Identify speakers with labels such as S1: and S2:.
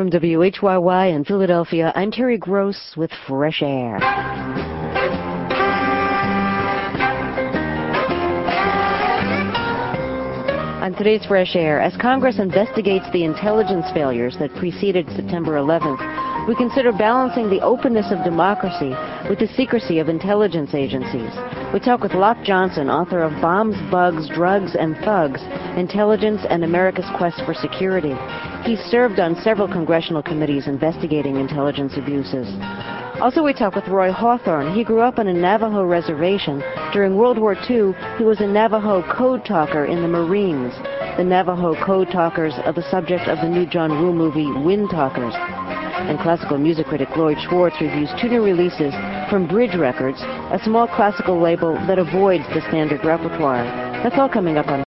S1: From WHYY in Philadelphia, I'm Terry Gross with Fresh Air. On today's Fresh Air, as Congress investigates the intelligence failures that preceded September 11th, we consider balancing the openness of democracy with the secrecy of intelligence agencies. We talk with Loch Johnson, author of Bombs, Bugs, Drugs, and Thugs Intelligence and America's Quest for Security. He served on several congressional committees investigating intelligence abuses. Also, we talk with Roy Hawthorne. He grew up on a Navajo reservation. During World War II, he was a Navajo code talker in the Marines. The Navajo code talkers are the subject of the new John Woo movie, Windtalkers. And classical music critic Lloyd Schwartz reviews two new releases from Bridge Records, a small classical label that avoids the standard repertoire. That's all coming up on